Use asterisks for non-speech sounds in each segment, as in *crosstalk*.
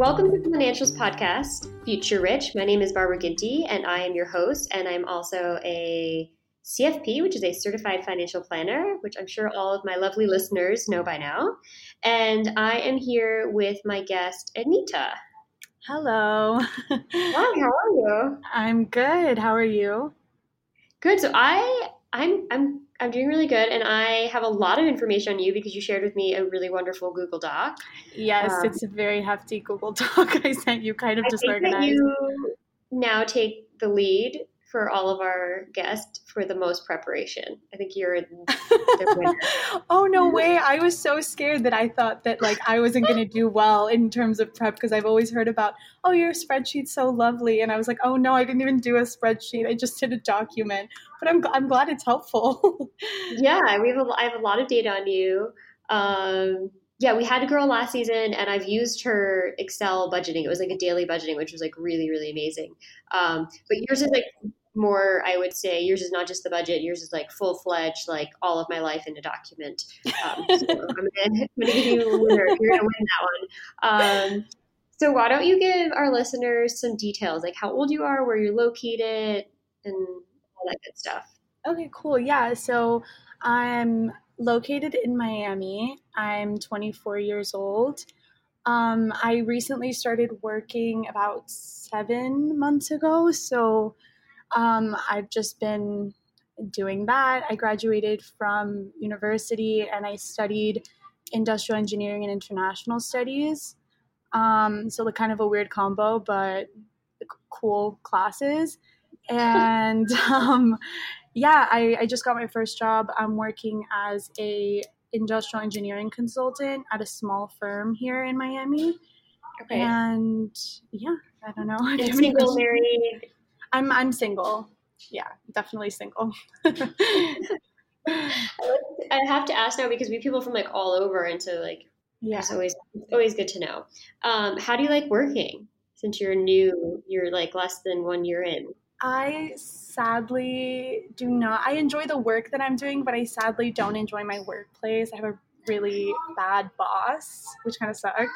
Welcome to the Financials Podcast, Future Rich. My name is Barbara Ginty, and I am your host, and I'm also a CFP, which is a certified financial planner, which I'm sure all of my lovely listeners know by now. And I am here with my guest, Anita. Hello. Hi, how are you? I'm good. How are you? Good. So I I'm I'm I'm doing really good, and I have a lot of information on you because you shared with me a really wonderful Google Doc. Yes, um, it's a very hefty Google *laughs* Doc I sent you, kind of I disorganized. you now take the lead for all of our guests for the most preparation. I think you're the *laughs* winner. oh no way! I was so scared that I thought that like I wasn't going to do well in terms of prep because I've always heard about oh your spreadsheet's so lovely, and I was like oh no, I didn't even do a spreadsheet. I just did a document. But I'm I'm glad it's helpful. *laughs* yeah, we have a, I have a lot of data on you. Um, yeah, we had a girl last season, and I've used her Excel budgeting. It was like a daily budgeting, which was like really, really amazing. Um, but yours is like more i would say yours is not just the budget yours is like full-fledged like all of my life in a document. Um, so *laughs* I'm, gonna, *laughs* I'm gonna give you a winner. You're gonna win that one. Um, so why don't you give our listeners some details like how old you are where you're located and all that good stuff? Okay cool. Yeah so i'm located in miami. I'm 24 years old. Um, i recently started working about seven months ago so um, I've just been doing that. I graduated from university and I studied industrial engineering and international studies. Um, so, the kind of a weird combo, but cool classes. *laughs* And um, yeah, I, I just got my first job. I'm working as a industrial engineering consultant at a small firm here in Miami. Okay. And yeah, I don't know. *laughs* And single, married, I'm I'm single. Yeah, definitely single. *laughs* I have to ask now because we have people from like all over, and so like yeah, it's always always good to know. Um, how do you like working since you're new? You're like less than one year in. I sadly do not. I enjoy the work that I'm doing, but I sadly don't enjoy my workplace. I have a really bad boss, which kind of sucks.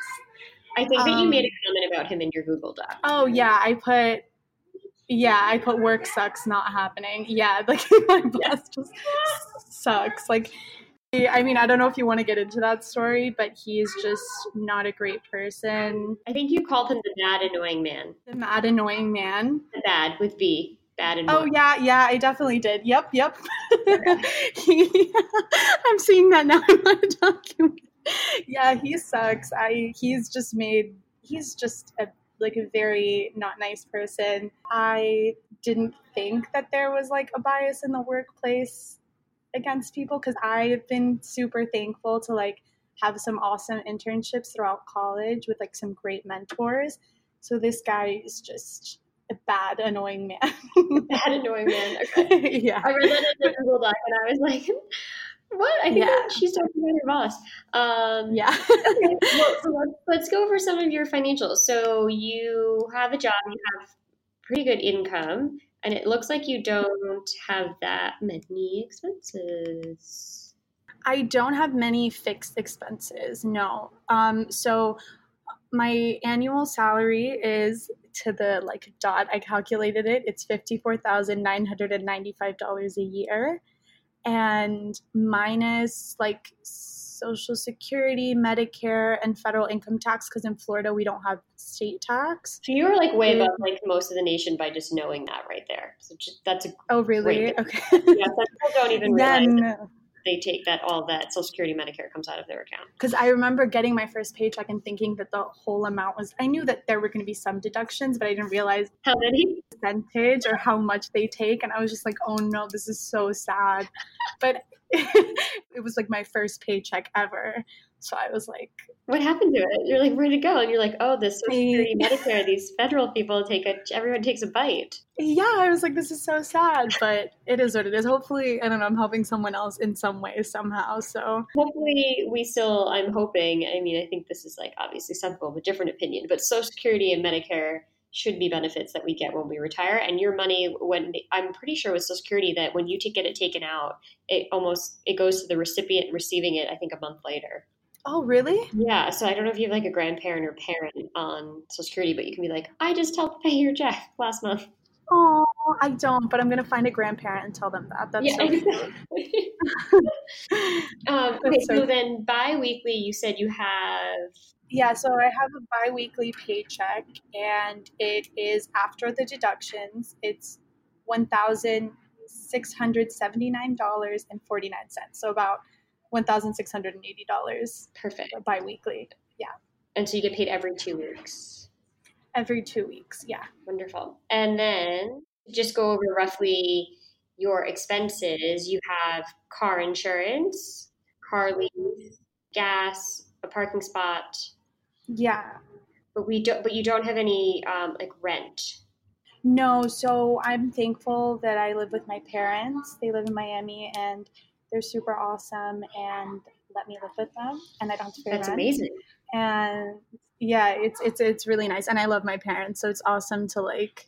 I think that um, you made a comment about him in your Google Doc. Oh yeah, I put yeah, I put work sucks not happening. Yeah, like *laughs* my boss just sucks. Like, I mean, I don't know if you want to get into that story, but he's just not a great person. I think you called him the bad annoying man. The mad annoying man. The bad with B. Bad annoying. Oh yeah, yeah, I definitely did. Yep, yep. *laughs* he, *laughs* I'm seeing that now in my document. Yeah, he sucks. I he's just made he's just a like a very not nice person. I didn't think that there was like a bias in the workplace against people because I've been super thankful to like have some awesome internships throughout college with like some great mentors. So this guy is just a bad, annoying man. bad, annoying man. *laughs* Okay. yeah. I read that in the Google Doc and I was like, what? I think yeah. she's talking about your boss. Um, yeah. *laughs* okay. Well, so let's, let's go over some of your financials. So you have a job, you have pretty good income, and it looks like you don't have that many expenses. I don't have many fixed expenses. No. Um, so my annual salary is to the like dot. I calculated it. It's fifty four thousand nine hundred and ninety five dollars a year and minus like social security, Medicare, and federal income tax because in Florida we don't have state tax. So you are like way mm. above like most of the nation by just knowing that right there. So just, that's a oh really okay yeah. People don't even *laughs* realize. Then, they take that all that Social Security, Medicare comes out of their account. Because I remember getting my first paycheck and thinking that the whole amount was. I knew that there were going to be some deductions, but I didn't realize how many percentage or how much they take, and I was just like, "Oh no, this is so sad." but *laughs* it was like my first paycheck ever, so I was like, "What happened to it?" You're like, "Where'd it go?" And you're like, "Oh, this Social Security, *laughs* Medicare, these federal people take a everyone takes a bite." Yeah, I was like, "This is so sad," but it is what it is. Hopefully, I don't know. I'm helping someone else in some way somehow. So hopefully, we still. I'm hoping. I mean, I think this is like obviously some people a different opinion, but Social Security and Medicare should be benefits that we get when we retire. And your money, when I'm pretty sure with Social Security that when you get it taken out, it almost it goes to the recipient receiving it. I think a month later. Oh, really? Yeah. So I don't know if you have like a grandparent or parent on Social Security, but you can be like, I just helped pay your check last month. Oh, I don't, but I'm gonna find a grandparent and tell them that. That's yeah, so exactly. *laughs* um, okay, so, so then bi-weekly, you said you have. Yeah, so I have a bi-weekly paycheck, and it is after the deductions. It's one thousand six hundred seventy-nine dollars and forty-nine cents. So about $1,680. Perfect. Biweekly. Yeah. And so you get paid every two weeks? Every two weeks, yeah. Wonderful. And then just go over roughly your expenses. You have car insurance, car lease, gas, a parking spot. Yeah. But we don't. But you don't have any um, like rent. No. So I'm thankful that I live with my parents. They live in Miami, and they're super awesome and let me live with them and I don't have to pay That's rent. amazing. And yeah, it's it's it's really nice and I love my parents, so it's awesome to like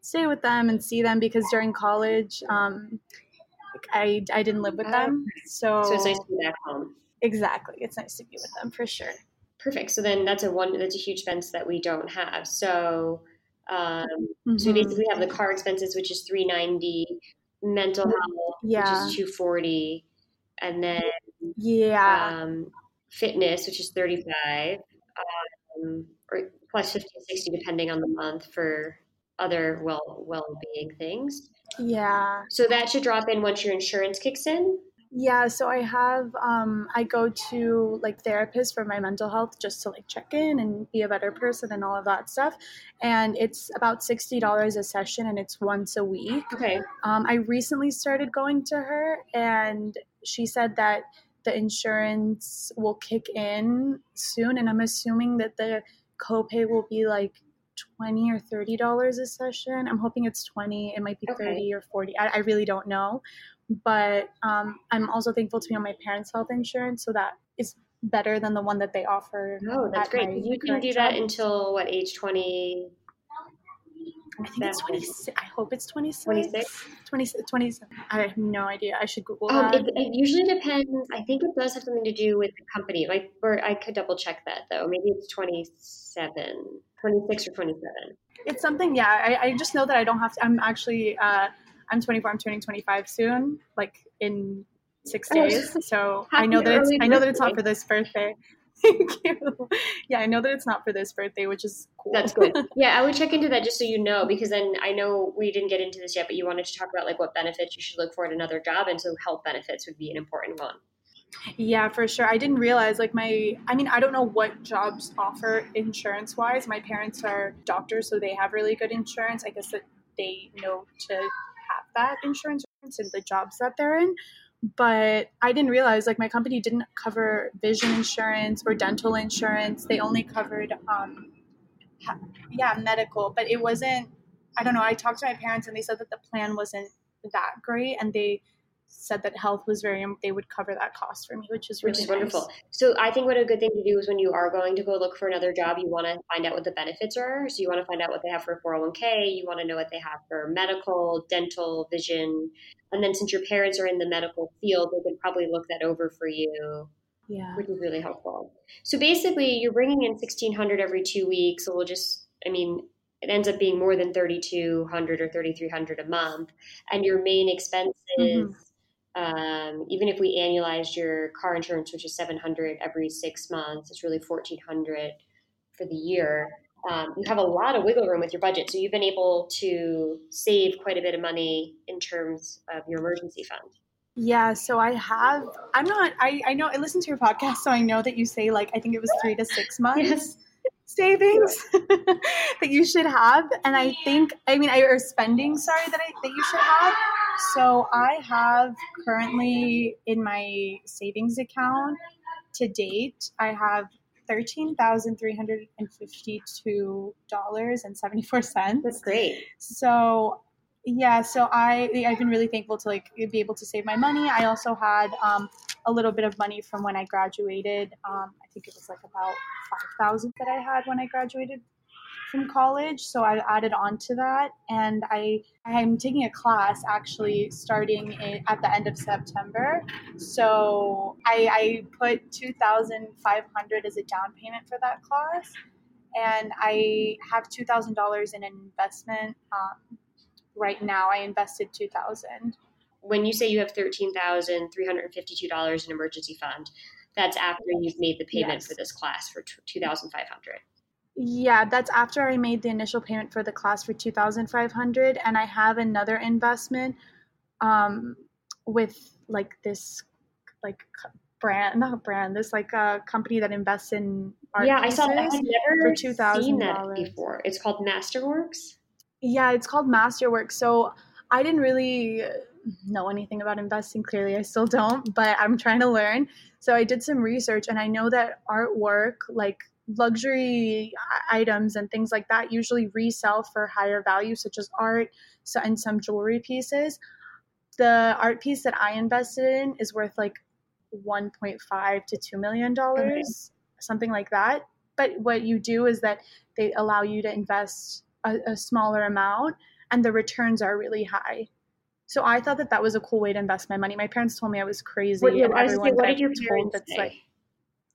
stay with them and see them because during college um like I I didn't live with them. So So it's nice to be back home. Exactly. It's nice to be with them for sure. Perfect. So then that's a one that's a huge expense that we don't have. So um, mm-hmm. so we mm-hmm. basically have the car expenses, which is three ninety, mental health, yeah. which is 240, and then yeah, um, fitness, which is 35, um, or plus 50 60 depending on the month for other well well-being things. Yeah. So that should drop in once your insurance kicks in. Yeah, so I have um I go to like therapists for my mental health just to like check in and be a better person and all of that stuff. And it's about sixty dollars a session and it's once a week. Okay. Um, I recently started going to her and she said that the insurance will kick in soon and I'm assuming that the copay will be like 20 or 30 dollars a session i'm hoping it's 20 it might be okay. 30 or 40 I, I, really don't know but um, I'm also thankful to be on my parents' health insurance, so that is better than the one that they offer. Oh, that's great. You can do that job. until what age? Twenty. I think it's 26. I hope it's 26. 26? 20, 27. I have no idea. I should Google um, that. It, it, usually depends. I think it does have something to do with the company. Like, or I could double check that though. Maybe it's 27, 26 or 27. It's something, yeah. I, I just know that I don't have to. I'm actually uh, I'm 24. I'm turning 25 soon, like in six oh. days. So *laughs* I know that it's I know that it's not for this birthday. *laughs* Thank you. Yeah, I know that it's not for this birthday, which is cool. That's good. *laughs* Yeah, I would check into that just so you know, because then I know we didn't get into this yet, but you wanted to talk about like what benefits you should look for in another job, and so health benefits would be an important one. Yeah, for sure. I didn't realize like my I mean, I don't know what jobs offer insurance wise. My parents are doctors, so they have really good insurance. I guess that they know to that insurance and the jobs that they're in but I didn't realize like my company didn't cover vision insurance or dental insurance. They only covered, um, yeah, medical. But it wasn't. I don't know. I talked to my parents and they said that the plan wasn't that great, and they said that health was very they would cover that cost for me which is really which is nice. wonderful so i think what a good thing to do is when you are going to go look for another job you want to find out what the benefits are. So you want to find out what they have for 401k you want to know what they have for medical dental vision. And then since your parents are in the medical field they could probably look that over for you yeah. which is really helpful. So basically you're bringing in 1600 every two weeks so we'll just i mean it ends up being more than 3200 or 3300 a month. And your main expenses mm-hmm um, even if we annualized your car insurance, which is 700 every six months, it's really 1400 for the year. Um, you have a lot of wiggle room with your budget. So you've been able to save quite a bit of money in terms of your emergency fund. Yeah, so I have. I'm not. I I know. I listen to your podcast, so I know that you say like I think it was three to six *laughs* months Yes. savings *laughs* that you should have, and I think I mean I or spending. Sorry that I that you should have. So I have currently in my savings account to date, I have thirteen thousand three hundred and fifty-two dollars and seventy-four cents. That's great. So yeah, so I I've been really thankful to like be able to save my money. I also had um, a little bit of money from when I graduated. Um, I think it was like about five thousand that I had when I graduated from college. So I added on to that, and I I'm taking a class actually starting in, at the end of September. So I, I put two thousand five hundred as a down payment for that class, and I have two thousand dollars in an investment. Um, right now, I invested two thousand. When you say you have thirteen thousand three hundred and fifty-two dollars in emergency fund, that's after you've made the payment Yes. for this class for two thousand five hundred. Yeah, that's after I made the initial payment for the class for 2500 and I have another investment um with like this like brand not a brand this like a company that invests in art Yeah, I saw that. I've never for seen that $2,000. before. It's called Masterworks. Yeah, it's called masterworks So I didn't really know anything about investing. Clearly, I still don't, but I'm trying to learn. So I did some research, and I know that artwork, like luxury items and things like that, usually resell for higher value, such as art so, and some jewelry pieces. The art piece that I invested in is worth like 1.5 to 2 million dollars, something like that. But what you do is that they allow you to invest a, a smaller amount and the returns are really high. So I thought that that was a cool way to invest my money. My parents told me I was crazy, What, and I was gonna say, everyone what did your parents that's say? like,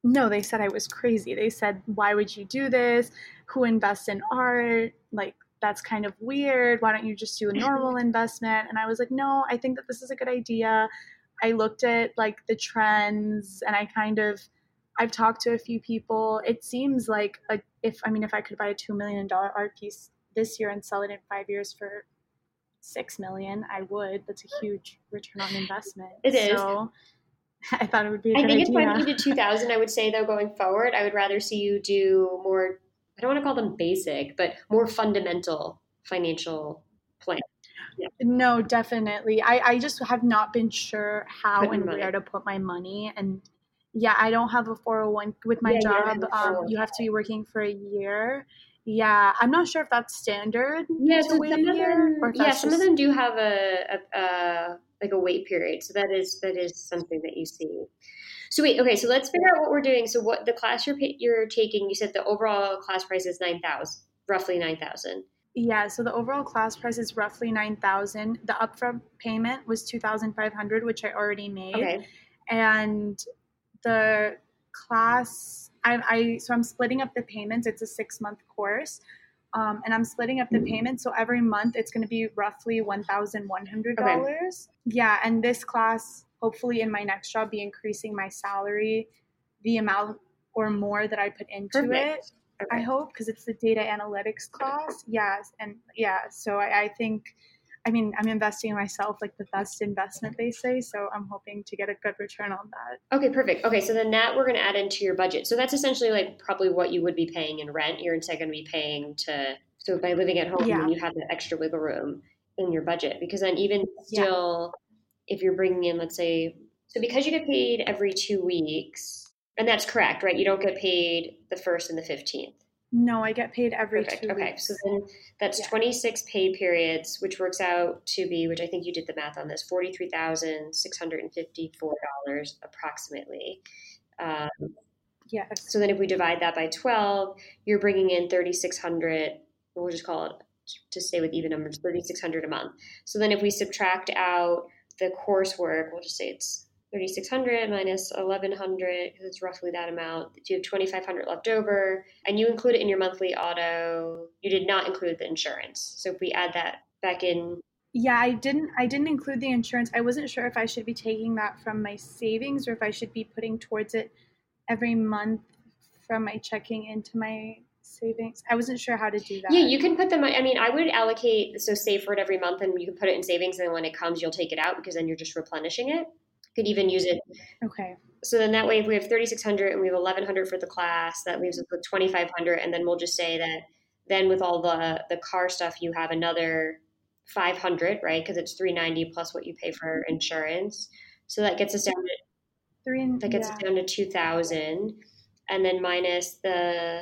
no, they said I was crazy. They said, "Why would you do this? Who invests in art? Like that's kind of weird. Why don't you just do a normal *laughs* investment?" And I was like, "No, I think that this is a good idea." I looked at like the trends and I kind of I've talked to a few people. It seems like a, if I mean if I could buy a 2 million dollar art piece this year and sell it in 5 years for 6 million, I would. That's a huge return on investment. It is. So *laughs* I thought it would be a I good think if idea. I needed two thousand, I would say though going forward, I would rather see you do more. I don't want to call them basic, but more fundamental financial plan. Yeah. No, definitely. I, I just have not been sure how and money. where to put my money. And yeah, I don't have a 401 with my Yeah, you don't have job. Um, you have to be working for a year. Yeah, I'm not sure if that's standard Yeah, so some of them, yeah, that's some of them do have a, a, a like a wait period. So that is that is something that you see. So wait, okay, so let's figure out what we're doing. So what the class you're you're taking? You said the overall class price is nine thousand, roughly nine thousand. Yeah, so the overall class price is roughly 9000 The upfront payment was 2500 which I already made. Okay, and the class I, I so i'm splitting up the payments it's a six month course um, and i'm splitting up the payments so every month it's going to be roughly $1100 Okay. yeah and this class hopefully in my next job be increasing my salary the amount or more that i put into it perfect. I hope because it's the data analytics class. Yes, and yeah, so I, I think, I mean, I'm investing in myself like the best investment they say. So I'm hoping to get a good return on that. Okay, perfect. Okay, so then that we're going to add into your budget. So that's essentially like probably what you would be paying in rent. You're instead going to be paying to so by living at home, Yeah. you have that extra wiggle room in your budget. Because then even Yeah. still, if you're bringing in, let's say, so because you get paid every two weeks, and that's correct, right? You don't get paid the first and the fifteenth. No, I get paid every Perfect. two Okay, weeks. so then that's Yeah. 26 pay periods, which works out to be, which I think you did the math on this, $43,654 approximately. Um, yes. so then if we divide that by 12, you're bringing in 3,600, we'll just call it, to stay with even numbers, 3,600 a month. So then if we subtract out the coursework, we'll just say it's 3,600 minus 1,100, because it's roughly that amount. You have 2,500 left over, and you include it in your monthly auto. You did not include the insurance. So if we add that back in, Yeah, I didn't. I didn't include the insurance. I wasn't sure if I should be taking that from my savings or if I should be putting towards it every month from my checking into my savings. I wasn't sure how to do that. Yeah, you can put them. I mean, I would allocate so save for it every month, and you can put it in savings, and when it comes, you'll take it out because then you're just replenishing it. Could even use it. Okay. So then that way, if we have thirty six hundred and we have eleven hundred for the class, that leaves us with twenty five hundred, and then we'll just say that then with all the the car stuff, you have another five hundred, right? Because it's three ninety plus what you pay for insurance. So that gets us down to Three. that gets yeah. us down to two thousand, and then minus the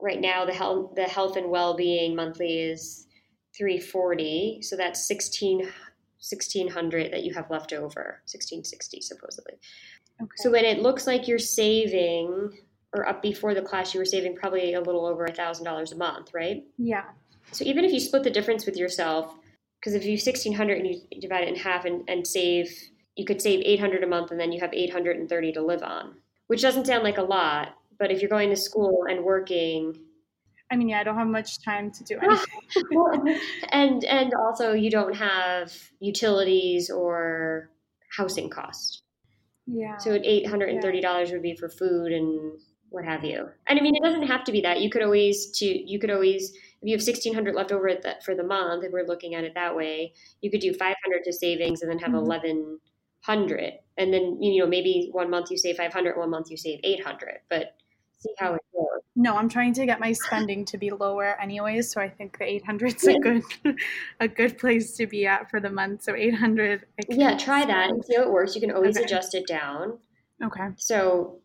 right now the health the health and well being monthly is three forty, so that's sixteen. 1600 that you have left over 1660 supposedly Okay. so when it looks like you're saving or up before the class you were saving probably a little over a thousand dollars a month right yeah. so even if you split the difference with yourself, because if you 1600 and you divide it in half and, and save, you could save 800 a month and then you have 830 to live on, which doesn't sound like a lot. But if you're going to school and working, I mean, yeah, I don't have much time to do *laughs* anything. and and also you don't have utilities or housing costs. yeah. So eight hundred and thirty dollars would be for food and what have you. And I mean, it doesn't have to be that. You could always to you could always if you have sixteen hundred left over at the, for the month, if we're looking at it that way, you could do five hundred to savings and then have Mhm. eleven hundred, and then you know maybe one month you save five hundred, one month you save eight hundred, but see how it goes. No, I'm trying to get my spending to be lower anyways, so I think the 800 is a good *laughs* a good place to be at for the month. So 800 I can Yeah, try that and see how it works. You can always Okay. adjust it down. Okay. So,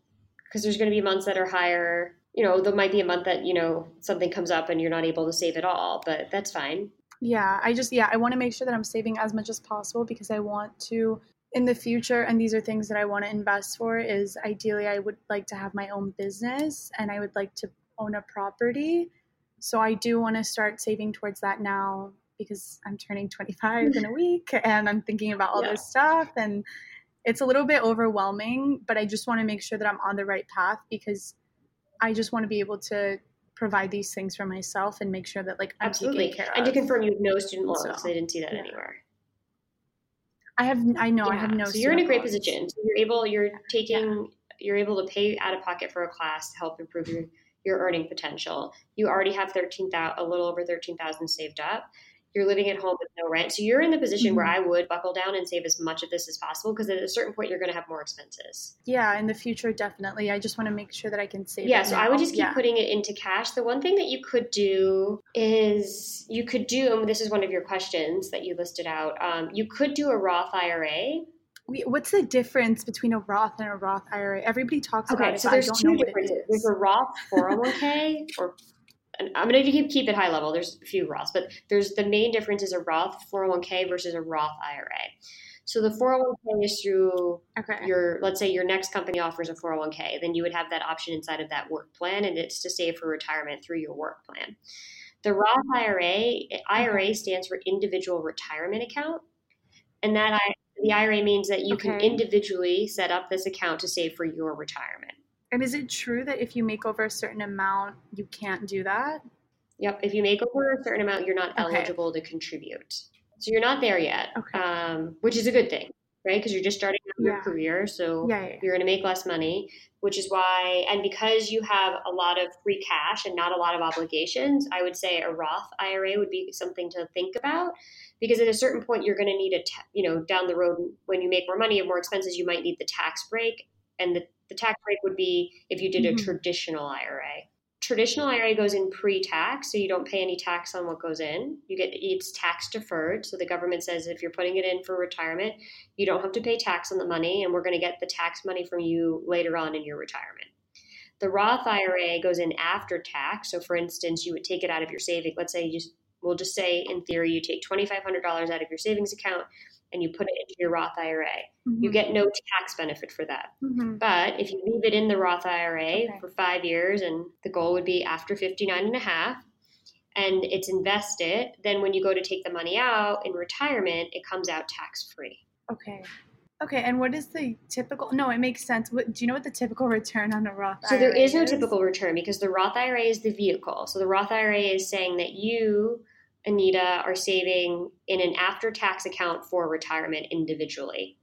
because there's going to be months that are higher. You know, there might be a month that you know something comes up and you're not able to save it all, but that's fine. Yeah, I just yeah, I want to make sure that I'm saving as much as possible because I want to in the future and these are things that I want to invest for is ideally I would like to have my own business and I would like to own a property. So I do want to start saving towards that now because I'm turning 25 in a *laughs* week and I'm thinking about all Yeah. this stuff and it's a little bit overwhelming, but I just want to make sure that I'm on the right path because I just want to be able to provide these things for myself and make sure that like I'm Absolutely. And to confirm, you have no student loans. So, I didn't see that yeah. anywhere. I have I know I have no. So you're in a great position. So you're able. You're taking. You're able to pay out of pocket for a class to help improve your your earning potential. You already have thirteen thousand, a little over thirteen thousand saved up. You're living at home with no rent, so you're in the position where Mm-hmm. I would buckle down and save as much of this as possible because at a certain point you're going to have more expenses. Yeah, in the future, definitely. I just want to make sure that I can save. Yeah, it so I would just keep yeah. putting it into cash. The one thing that you could do is you could do, and this is one of your questions that you listed out. Um, you could do a Roth IRA. What's the difference between a Roth and a Roth IRA? Everybody talks about Okay, it, so but I there's two differences. There's a Roth 401k, *laughs* or I'm going to keep keep it high level. There's a few Roths, but there's the main difference is a Roth 401k versus a Roth IRA. So the 401k is through Okay. your let's say your next company offers a 401k then you would have that option inside of that work plan and it's to save for retirement through your work plan the roth ira ira stands for individual retirement account and that I, the ira means that you can individually set up this account to save for your retirement And is it true that if you make over a certain amount, you can't do that? yep if you make over a certain amount you're not Okay. eligible to contribute so you're not there yet Okay. um, which is a good thing right because you're just starting out your Yeah. career so yeah, yeah. you're going to make less money, which is why, and because you have a lot of free cash and not a lot of obligations, I would say a Roth IRA would be something to think about. Because at a certain point, you're going to need a, ta- you know, down the road when you make more money and more expenses, you might need the tax break. And the, the tax break would be if you did Mhm. a traditional IRA. Traditional IRA goes in pre-tax, so you don't pay any tax on what goes in. You get it's tax deferred, so the government says if you're putting it in for retirement, you don't have to pay tax on the money, and we're going to get the tax money from you later on in your retirement. The Roth IRA goes in after tax. So, for instance, you would take it out of your savings. Let's say you just, we'll just say in theory, you take $2,500 out of your savings account and you put it into your Roth IRA. You Mhm. get no tax benefit for that. Mhm. But if you leave it in the Roth IRA Okay. for five years, and the goal would be after 59 and a half, and it's invested, then when you go to take the money out in retirement, it comes out tax free. Okay. Okay, and what is the typical? No, it makes sense. What, do you know what the typical return on a Roth So there is no typical return because the Roth IRA is the vehicle. So the Roth IRA is saying that you, Anita, are saving in an after-tax account for retirement individually.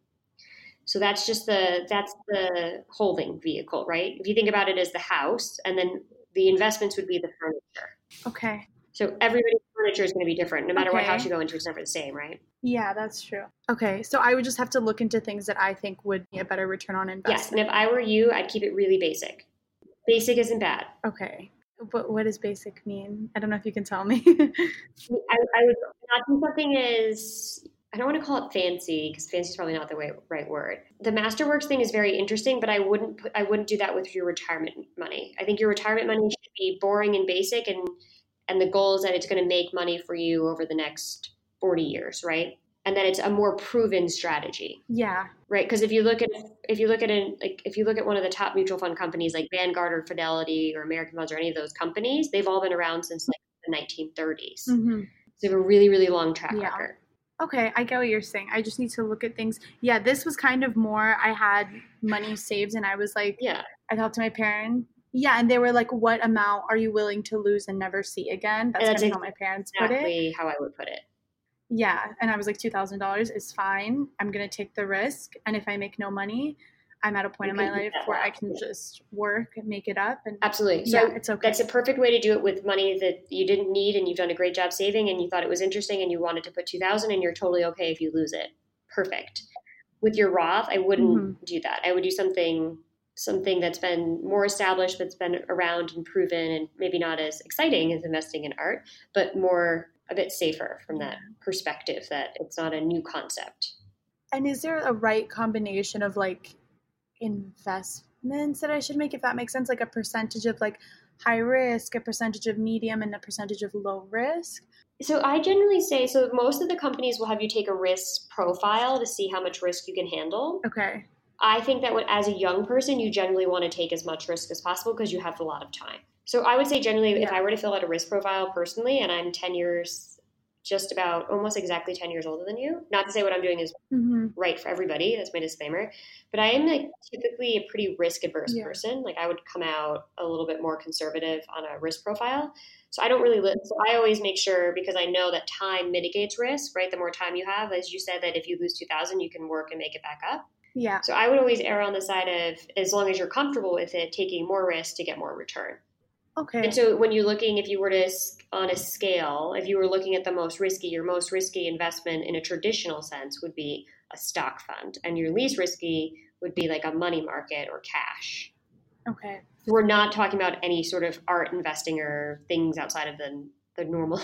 So that's just the that's the holding vehicle, right? If you think about it as the house, and then The investments would be the furniture. Okay. So everybody's furniture is going to be different. No matter what house you go into, it's never the same, right? Yeah, that's true. Okay, so I would just have to look into things that I think would be a better return on investment. Yes. And if I were you, I'd keep it really basic. Basic isn't bad. Okay. But what does basic mean? I don't know if you can tell me. I, I would not do something is, I don't want to call it fancy because fancy is probably not the way, right word. The Masterworks thing is very interesting, but I wouldn't put I wouldn't do that with your retirement money. I think your retirement money should be boring and basic, and and the goal is that it's going to make money for you over the next forty years, right? And that it's a more proven strategy, yeah. right? Because if you look at if you look at an like if you look at one of the top mutual fund companies like Vanguard or Fidelity or American Funds or any of those companies, they've all been around since like the 1930s. hmm They have a really, really long track Yeah. record. Okay, I get what you're saying. I just need to look at things. Yeah, this was kind of more I had money saved and I was like Yeah. I talked to my parents. Yeah, and they were like, "What amount are you willing to lose and never see again?" That's, that's kind of how my parents put it. Exactly how I would put it. Yeah, and I was like, two thousand dollars is fine. I'm gonna take the risk, and if I make no money, I'm at a point You in my life where I can just work and make it up. And Absolutely. So yeah, it's okay. that's a perfect way to do it with money that you didn't need and you've done a great job saving and you thought it was interesting and you wanted to put 2000 and you're totally okay if you lose it. Perfect. With your Roth, I wouldn't Mm-hmm. do that. I would do something something that's been more established, that's been around and proven and maybe not as exciting as investing in art, but more a bit safer from that perspective that it's not a new concept. And is there a right combination of like investments that I should make, if that makes sense? Like a percentage of like high risk, a percentage of medium, and a percentage of low risk? So I generally say so most of the companies will have you take a risk profile to see how much risk you can handle. Okay. I think that what, as a young person, you generally want to take as much risk as possible because you have a lot of time. So I would say generally, if I were to fill out a risk profile personally, and I'm 10 years, just about almost exactly 10 years older than you, not to say what I'm doing is hmm right for everybody, that's my disclaimer, but I am like typically a pretty risk adverse Yeah. person. Like I would come out a little bit more conservative on a risk profile. So I don't really live, so I always make sure because I know that time mitigates risk, right? The more time you have, as you said, that if you lose 2000, you can work and make it back up. Yeah. So I would always err on the side of, as long as you're comfortable with it, taking more risk to get more return. Okay. And so when you're looking, if you were to, on a scale, if you were looking at the most risky, your most risky investment in a traditional sense would be a stock fund. And your least risky would be like a money market or cash. okay. We're not talking about any sort of art investing or things outside of the, the normal.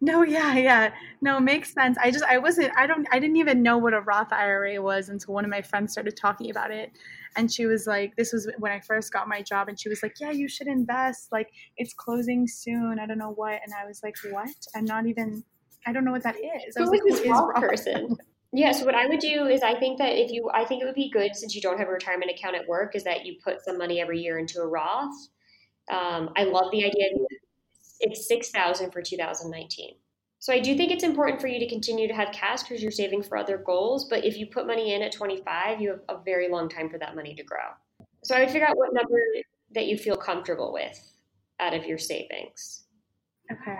No, yeah, yeah. No, it makes sense. I just I wasn't I don't I didn't even know what a Roth IRA was until one of my friends started talking about it. And she was like, this was when I first got my job and she was like, "Yeah, you should invest. Like it's closing soon. I don't know what." And I was like, "What? I'm not even I don't know what that is." I Who was like, this "Who is Roth Roth?" person? Yeah, so what I would do is I think that if you, I think it would be good since you don't have a retirement account at work, is that you put some money every year into a Roth. Um, I love the idea. It's six thousand for 2019. So I do think it's important for you to continue to have cash because you're saving for other goals. But if you put money in at 25, you have a very long time for that money to grow. So I would figure out what number that you feel comfortable with out of your savings. Okay.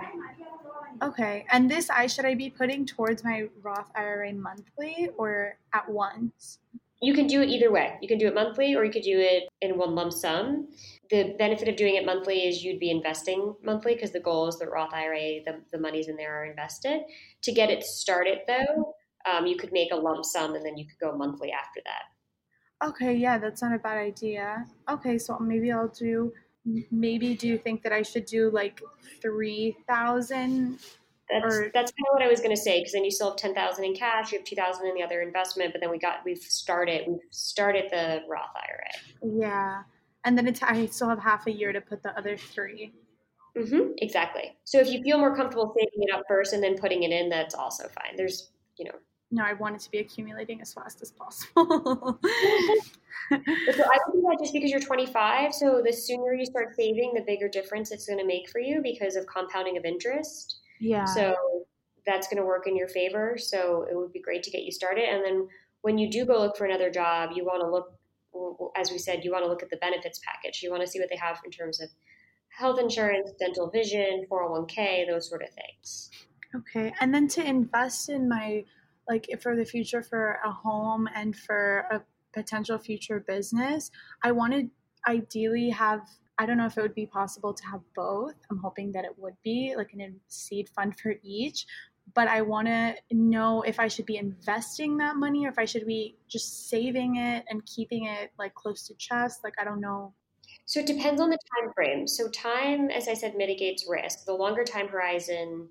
Okay. And this I should I be putting towards my Roth IRA monthly or at once? You can do it either way. You can do it monthly or you could do it in one lump sum. The benefit of doing it monthly is you'd be investing monthly because the goal is the Roth IRA, the, the monies in there are invested. To get it started though, um, you could make a lump sum and then you could go monthly after that. Okay, yeah, that's not a bad idea. Okay, so maybe I'll do. Maybe do you think that I should do like three thousand? That's Or- that's kind of what I was going to say because then you still have ten thousand in cash, you have two thousand in the other investment, but then we got we've started we've started the Roth IRA. Yeah, and then it's I still have half a year to put the other three. hmm exactly. So if you feel more comfortable saving it up first and then putting it in, that's also fine. There's you know No, I want it to be accumulating as fast as possible. *laughs* *laughs* So I would do that just because you're 25. So the sooner you start saving, the bigger difference it's going to make for you because of compounding of interest. Yeah. So that's going to work in your favor. So it would be great to get you started. And then when you do go look for another job, you want to look, as we said, you want to look at the benefits package. You want to see what they have in terms of health insurance, dental vision, 401k, those sort of things. Okay, and then to invest in my like for the future for a home and for a potential future business, I want to ideally have I don't know if it would be possible to have both. I'm hoping that it would be like an seed fund for each. But I want to know if I should be investing that money or if I should be just saving it and keeping it like close to chest. Like I don't know. So it depends on the time frame. So time, as I said, mitigates risk. The longer time horizon,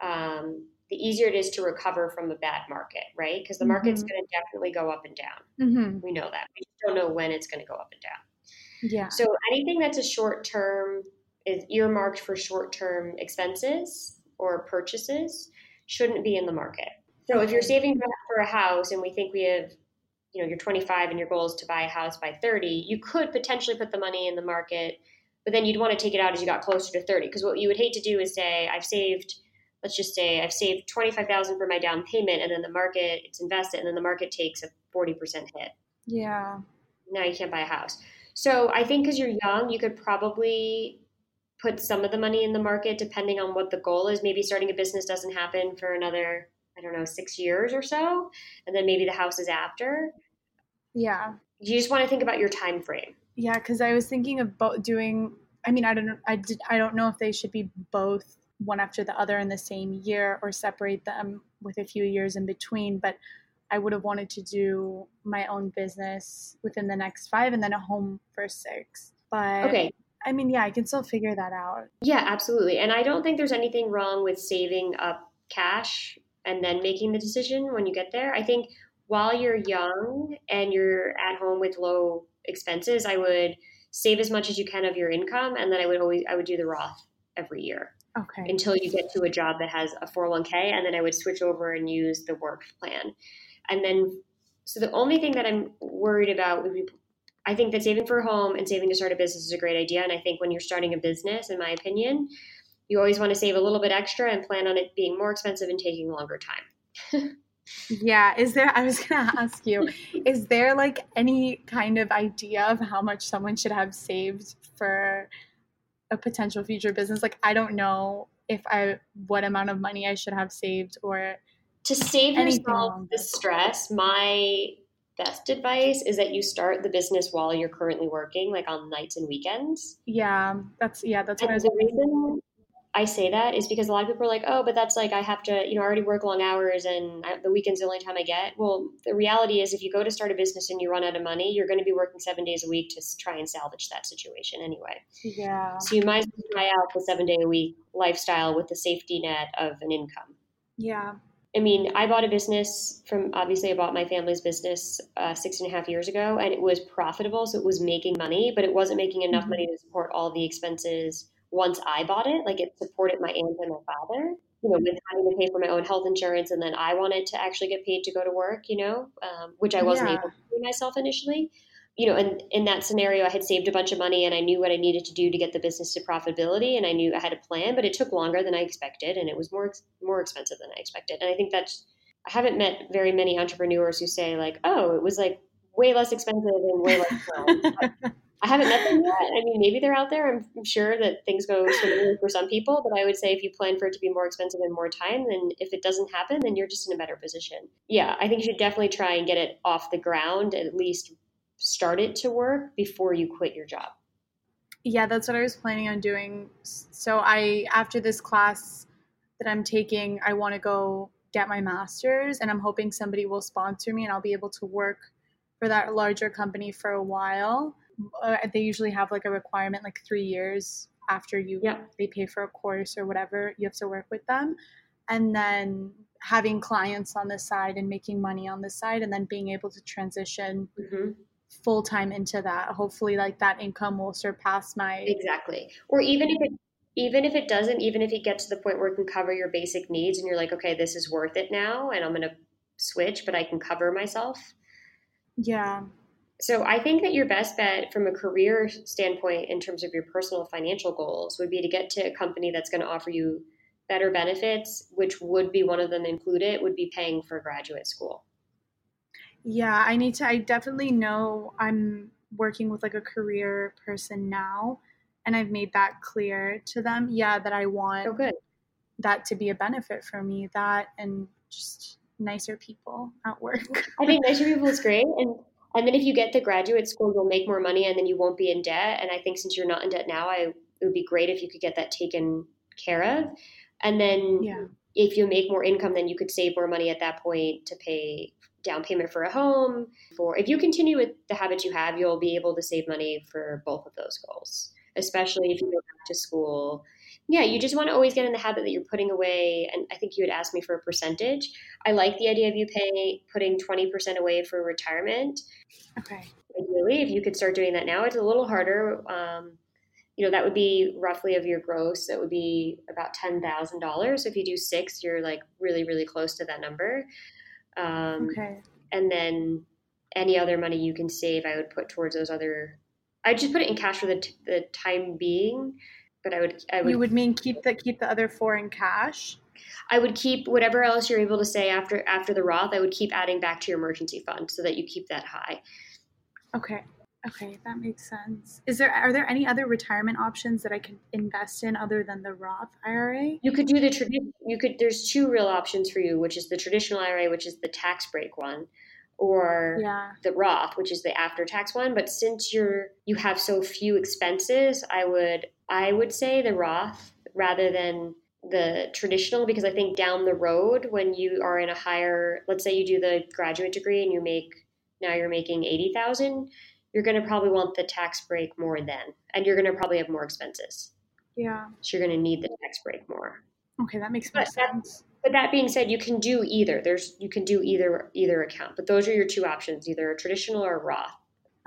um, the easier it is to recover from a bad market, right? Because the market's mm-hmm. going to definitely go up and down. Mm-hmm. We know that. We don't know when it's going to go up and down. Yeah. So anything that's a short term is earmarked for short term expenses or purchases shouldn't be in the market. So if you're saving for a house and we think we have, you know, you're 25 and your goal is to buy a house by 30, you could potentially put the money in the market, but then you'd want to take it out as you got closer to 30. Because what you would hate to do is say, I've saved – let's just say I've saved 25,000 for my down payment and then the market it's invested and then the market takes a 40% hit. Yeah. Now you can't buy a house. So I think cuz you're young, you could probably put some of the money in the market depending on what the goal is. Maybe starting a business doesn't happen for another I don't know, 6 years or so and then maybe the house is after. Yeah. You just want to think about your time frame. Yeah, cuz I was thinking about doing I mean, I don't I did I don't know if they should be both one after the other in the same year or separate them with a few years in between. But I would have wanted to do my own business within the next five and then a home for six. But okay. I mean, yeah, I can still figure that out. Yeah, absolutely. And I don't think there's anything wrong with saving up cash and then making the decision when you get there. I think while you're young and you're at home with low expenses, I would save as much as you can of your income and then I would always I would do the Roth every year. Okay. Until you get to a job that has a 401k, and then I would switch over and use the work plan. And then, so the only thing that I'm worried about would be I think that saving for a home and saving to start a business is a great idea. And I think when you're starting a business, in my opinion, you always want to save a little bit extra and plan on it being more expensive and taking longer time. *laughs* yeah. Is there, I was going *laughs* to ask you, is there like any kind of idea of how much someone should have saved for a potential future business like i don't know if i what amount of money i should have saved or to save yourself the stress my best advice is that you start the business while you're currently working like on nights and weekends yeah that's yeah that's what i was the reason I say that is because a lot of people are like, oh, but that's like I have to, you know, I already work long hours and I, the weekend's the only time I get. Well, the reality is, if you go to start a business and you run out of money, you're going to be working seven days a week to try and salvage that situation anyway. Yeah. So you might as well try out the seven day a week lifestyle with the safety net of an income. Yeah. I mean, I bought a business from obviously I bought my family's business uh, six and a half years ago, and it was profitable, so it was making money, but it wasn't making enough mm-hmm. money to support all the expenses once I bought it, like it supported my aunt and my father, you know, with having to pay for my own health insurance. And then I wanted to actually get paid to go to work, you know, um, which I wasn't yeah. able to do myself initially. You know, and in that scenario, I had saved a bunch of money and I knew what I needed to do to get the business to profitability. And I knew I had a plan, but it took longer than I expected and it was more, more expensive than I expected. And I think that's, I haven't met very many entrepreneurs who say, like, oh, it was like way less expensive and way less fun. *laughs* I haven't met them yet. I mean, maybe they're out there. I'm, I'm sure that things go smoothly for some people, but I would say if you plan for it to be more expensive and more time, then if it doesn't happen, then you're just in a better position. Yeah, I think you should definitely try and get it off the ground, at least start it to work before you quit your job. Yeah, that's what I was planning on doing. So I after this class that I'm taking, I want to go get my master's and I'm hoping somebody will sponsor me and I'll be able to work for that larger company for a while uh, they usually have like a requirement like three years after you yeah. they pay for a course or whatever you have to work with them and then having clients on the side and making money on the side and then being able to transition mm-hmm. Full time into that. Hopefully like that income will surpass my exactly. Or even if it even if it doesn't even if it gets to the point where it can cover your basic needs and you're like okay this is worth it now and i'm going to switch but i can cover myself. Yeah. So I think that your best bet from a career standpoint in terms of your personal financial goals would be to get to a company that's going to offer you better benefits, which would be one of them included, would be paying for graduate school. Yeah, I need to I definitely know I'm working with like a career person now and I've made that clear to them. Yeah, that I want oh, good. that to be a benefit for me. That and just nicer people at work. I think nicer people is *laughs* great and And then if you get the graduate school, you'll make more money and then you won't be in debt. And I think since you're not in debt now, I, it would be great if you could get that taken care of. And then Yeah. if you make more income, then you could save more money at that point to pay down payment for a home. For if you continue with the habits you have, you'll be able to save money for both of those goals, especially if you go back to school. Yeah, you just want to always get in the habit that you're putting away. And I think you had asked me for a percentage. I like the idea of you pay putting 20% away for retirement. Okay. Ideally, if you could start doing that now, it's a little harder. Um, you know, that would be roughly of your gross. That would be about ten thousand dollars. So if you do six, you're like really, really close to that number. Um, Okay. And then any other money you can save, I would put towards those other. I'd just put it in cash for the, t- the time being, but I would I would You would mean keep the keep the other four in cash? I would keep whatever else you're able to say after after the Roth. I would keep adding back to your emergency fund so that you keep that high. Okay. Okay, that makes sense. Is there are there any other retirement options that I can invest in other than the Roth IRA? You could do the tradi- you could there's two real options for you, which is the traditional IRA, which is the tax break one, or Yeah. the Roth, which is the after tax one. But since you're you have so few expenses, I would I would say the Roth rather than the traditional because I think down the road when you are in a higher let's say you do the graduate degree and you make now you're making 80,000, you're going to probably want the tax break more then and you're going to probably have more expenses. Yeah. So you're going to need the tax break more. Okay, that makes But that- sense. But that being said, you can do either. There's you can do either either account, but those are your two options, either a traditional or a Roth.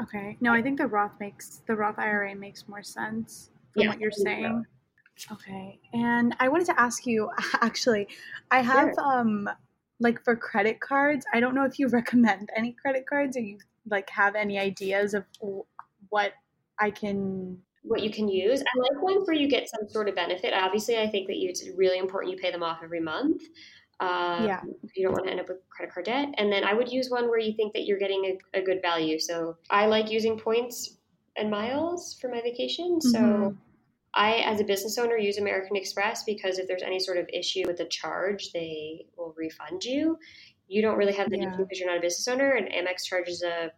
Okay. No, I think the Roth makes the Roth IRA makes more sense from Yeah, what you're so. saying. Okay. And I wanted to ask you *laughs* actually, I have um like for credit cards, I don't know if you *laughs* recommend any credit cards or you like have any ideas of what I can What you can use, I like ones where you get some sort of benefit. Obviously, I think that you, it's really important you pay them off every month. Um, Yeah. You don't want to end up with credit card debt. And then I would use one where you think that you're getting a, a good value. So I like using points and miles for my vacation. So Mhm. I, as a business owner, use American Express because if there's any sort of issue with the charge, they will refund you. You don't really have the Yeah. because you're not a business owner, and Amex charges a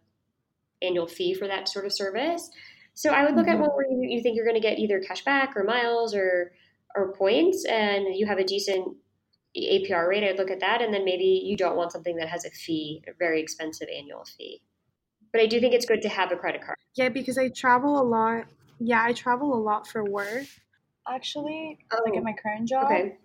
annual fee for that sort of service. So I would look at Mhm. one where you, you think you're going to get either cash back or miles or or points, and you have a decent APR rate. I'd look at that, and then maybe you don't want something that has a fee, a very expensive annual fee. But I do think it's good to have a credit card. Yeah, because I travel a lot. Yeah, I travel a lot for work. Actually, like Oh, at my current job. Okay.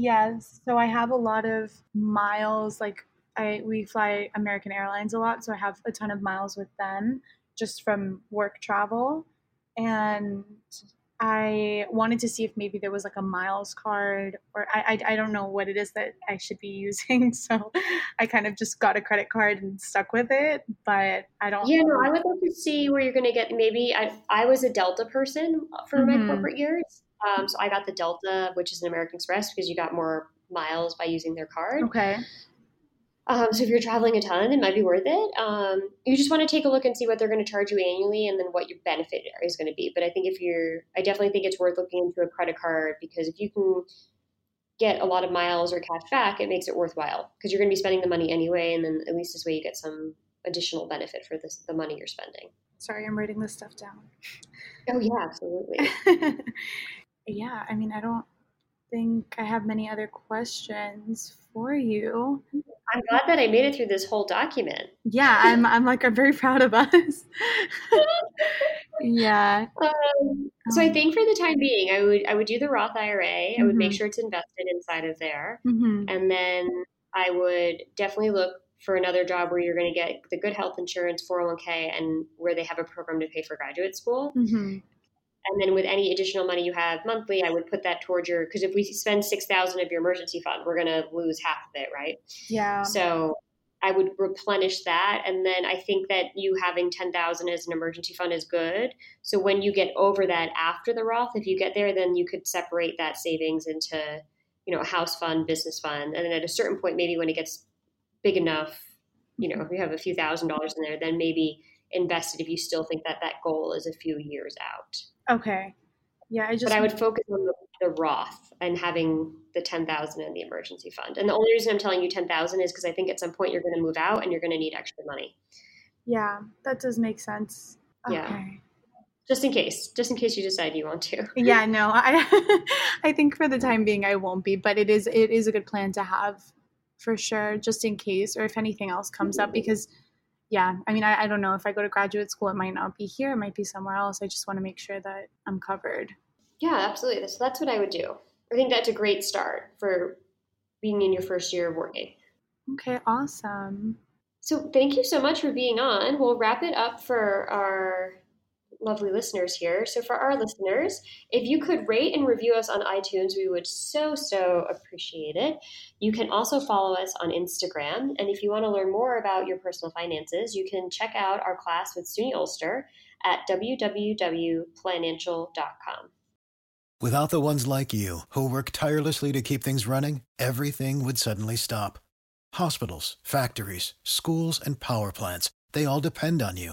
Yes. So I have a lot of miles. Like I, we fly American Airlines a lot, so I have a ton of miles with them just from work travel. And I wanted to see if maybe there was like a miles card, or I, I, I don't know what it is that I should be *laughs* using. So I kind of just got a credit card and stuck with it. But I don't. Yeah, no, I would love to see where you're going to get. Maybe I, I was a Delta person for my Mhm. corporate years, um, so I got the Delta, which is an American Express, because you got more miles by using their card. Okay. Um, so if you're traveling a ton, it might be worth it. Um, you just want to take a look and see what they're going to charge you annually, and then what your benefit is going to be. But I think if you're, I definitely think it's worth looking into a credit card because if you can get a lot of miles or cash back, it makes it worthwhile because you're going to be spending the money anyway, and then at least this way you get some additional benefit for this, the money you're spending. Sorry, I'm writing this stuff down. Oh yeah, absolutely. *laughs* yeah, I mean, I don't think I have many other questions for you. I'm glad that I made it through this whole document. Yeah, I'm I'm like I'm very *laughs* proud of us. *laughs* yeah. Um, so I Um, think for the time being, I would I would do the Roth IRA. I would make Mhm. sure it's invested inside of there, hmm and then I would definitely look for another job where you're going to get the good health insurance, 401k, and where they have a program to pay for graduate school. hmm And then with any additional money you have monthly, I would put that towards your because if we spend six thousand of your emergency fund, we're going to lose half of it, right? Yeah. So I would replenish that, and then I think that you having ten thousand as an emergency fund is good. So when you get over that after the Roth, if you get there, then you could separate that savings into you know a house fund, business fund, and then at a certain point, maybe when it gets big enough, you know, mm-hmm. if you have a few thousand dollars in there, then maybe invest it if you still think that that goal is a few years out. Okay. Yeah, I just But I would focus on the, the Roth and having the ten thousand in the emergency fund. And the only reason I'm telling you ten thousand is because I think at some point you're going to move out and you're going to need extra money. Yeah, that does make sense. Yeah. Just in case, just in case you decide you want to. *laughs* yeah, no, I *laughs* I think for the time being I won't be, but it is it is a good plan to have for sure, just in case, or if anything else comes up mm-hmm. because yeah, I mean, I, I don't know if I go to graduate school, it might not be here, it might be somewhere else. I just want to make sure that I'm covered. Yeah, absolutely. So that's what I would do. I think that's a great start for being in your first year of working. Okay, awesome. So thank you so much for being on. We'll wrap it up for our lovely listeners here. So for our listeners, if you could rate and review us on iTunes, we would so, so appreciate it. You can also follow us on Instagram. And if you want to learn more about your personal finances, you can check out our class with SUNY Ulster at www.financial.com. Without the ones like you who work tirelessly to keep things running, everything would suddenly stop. Hospitals, factories, schools, and power plants, they all depend on you.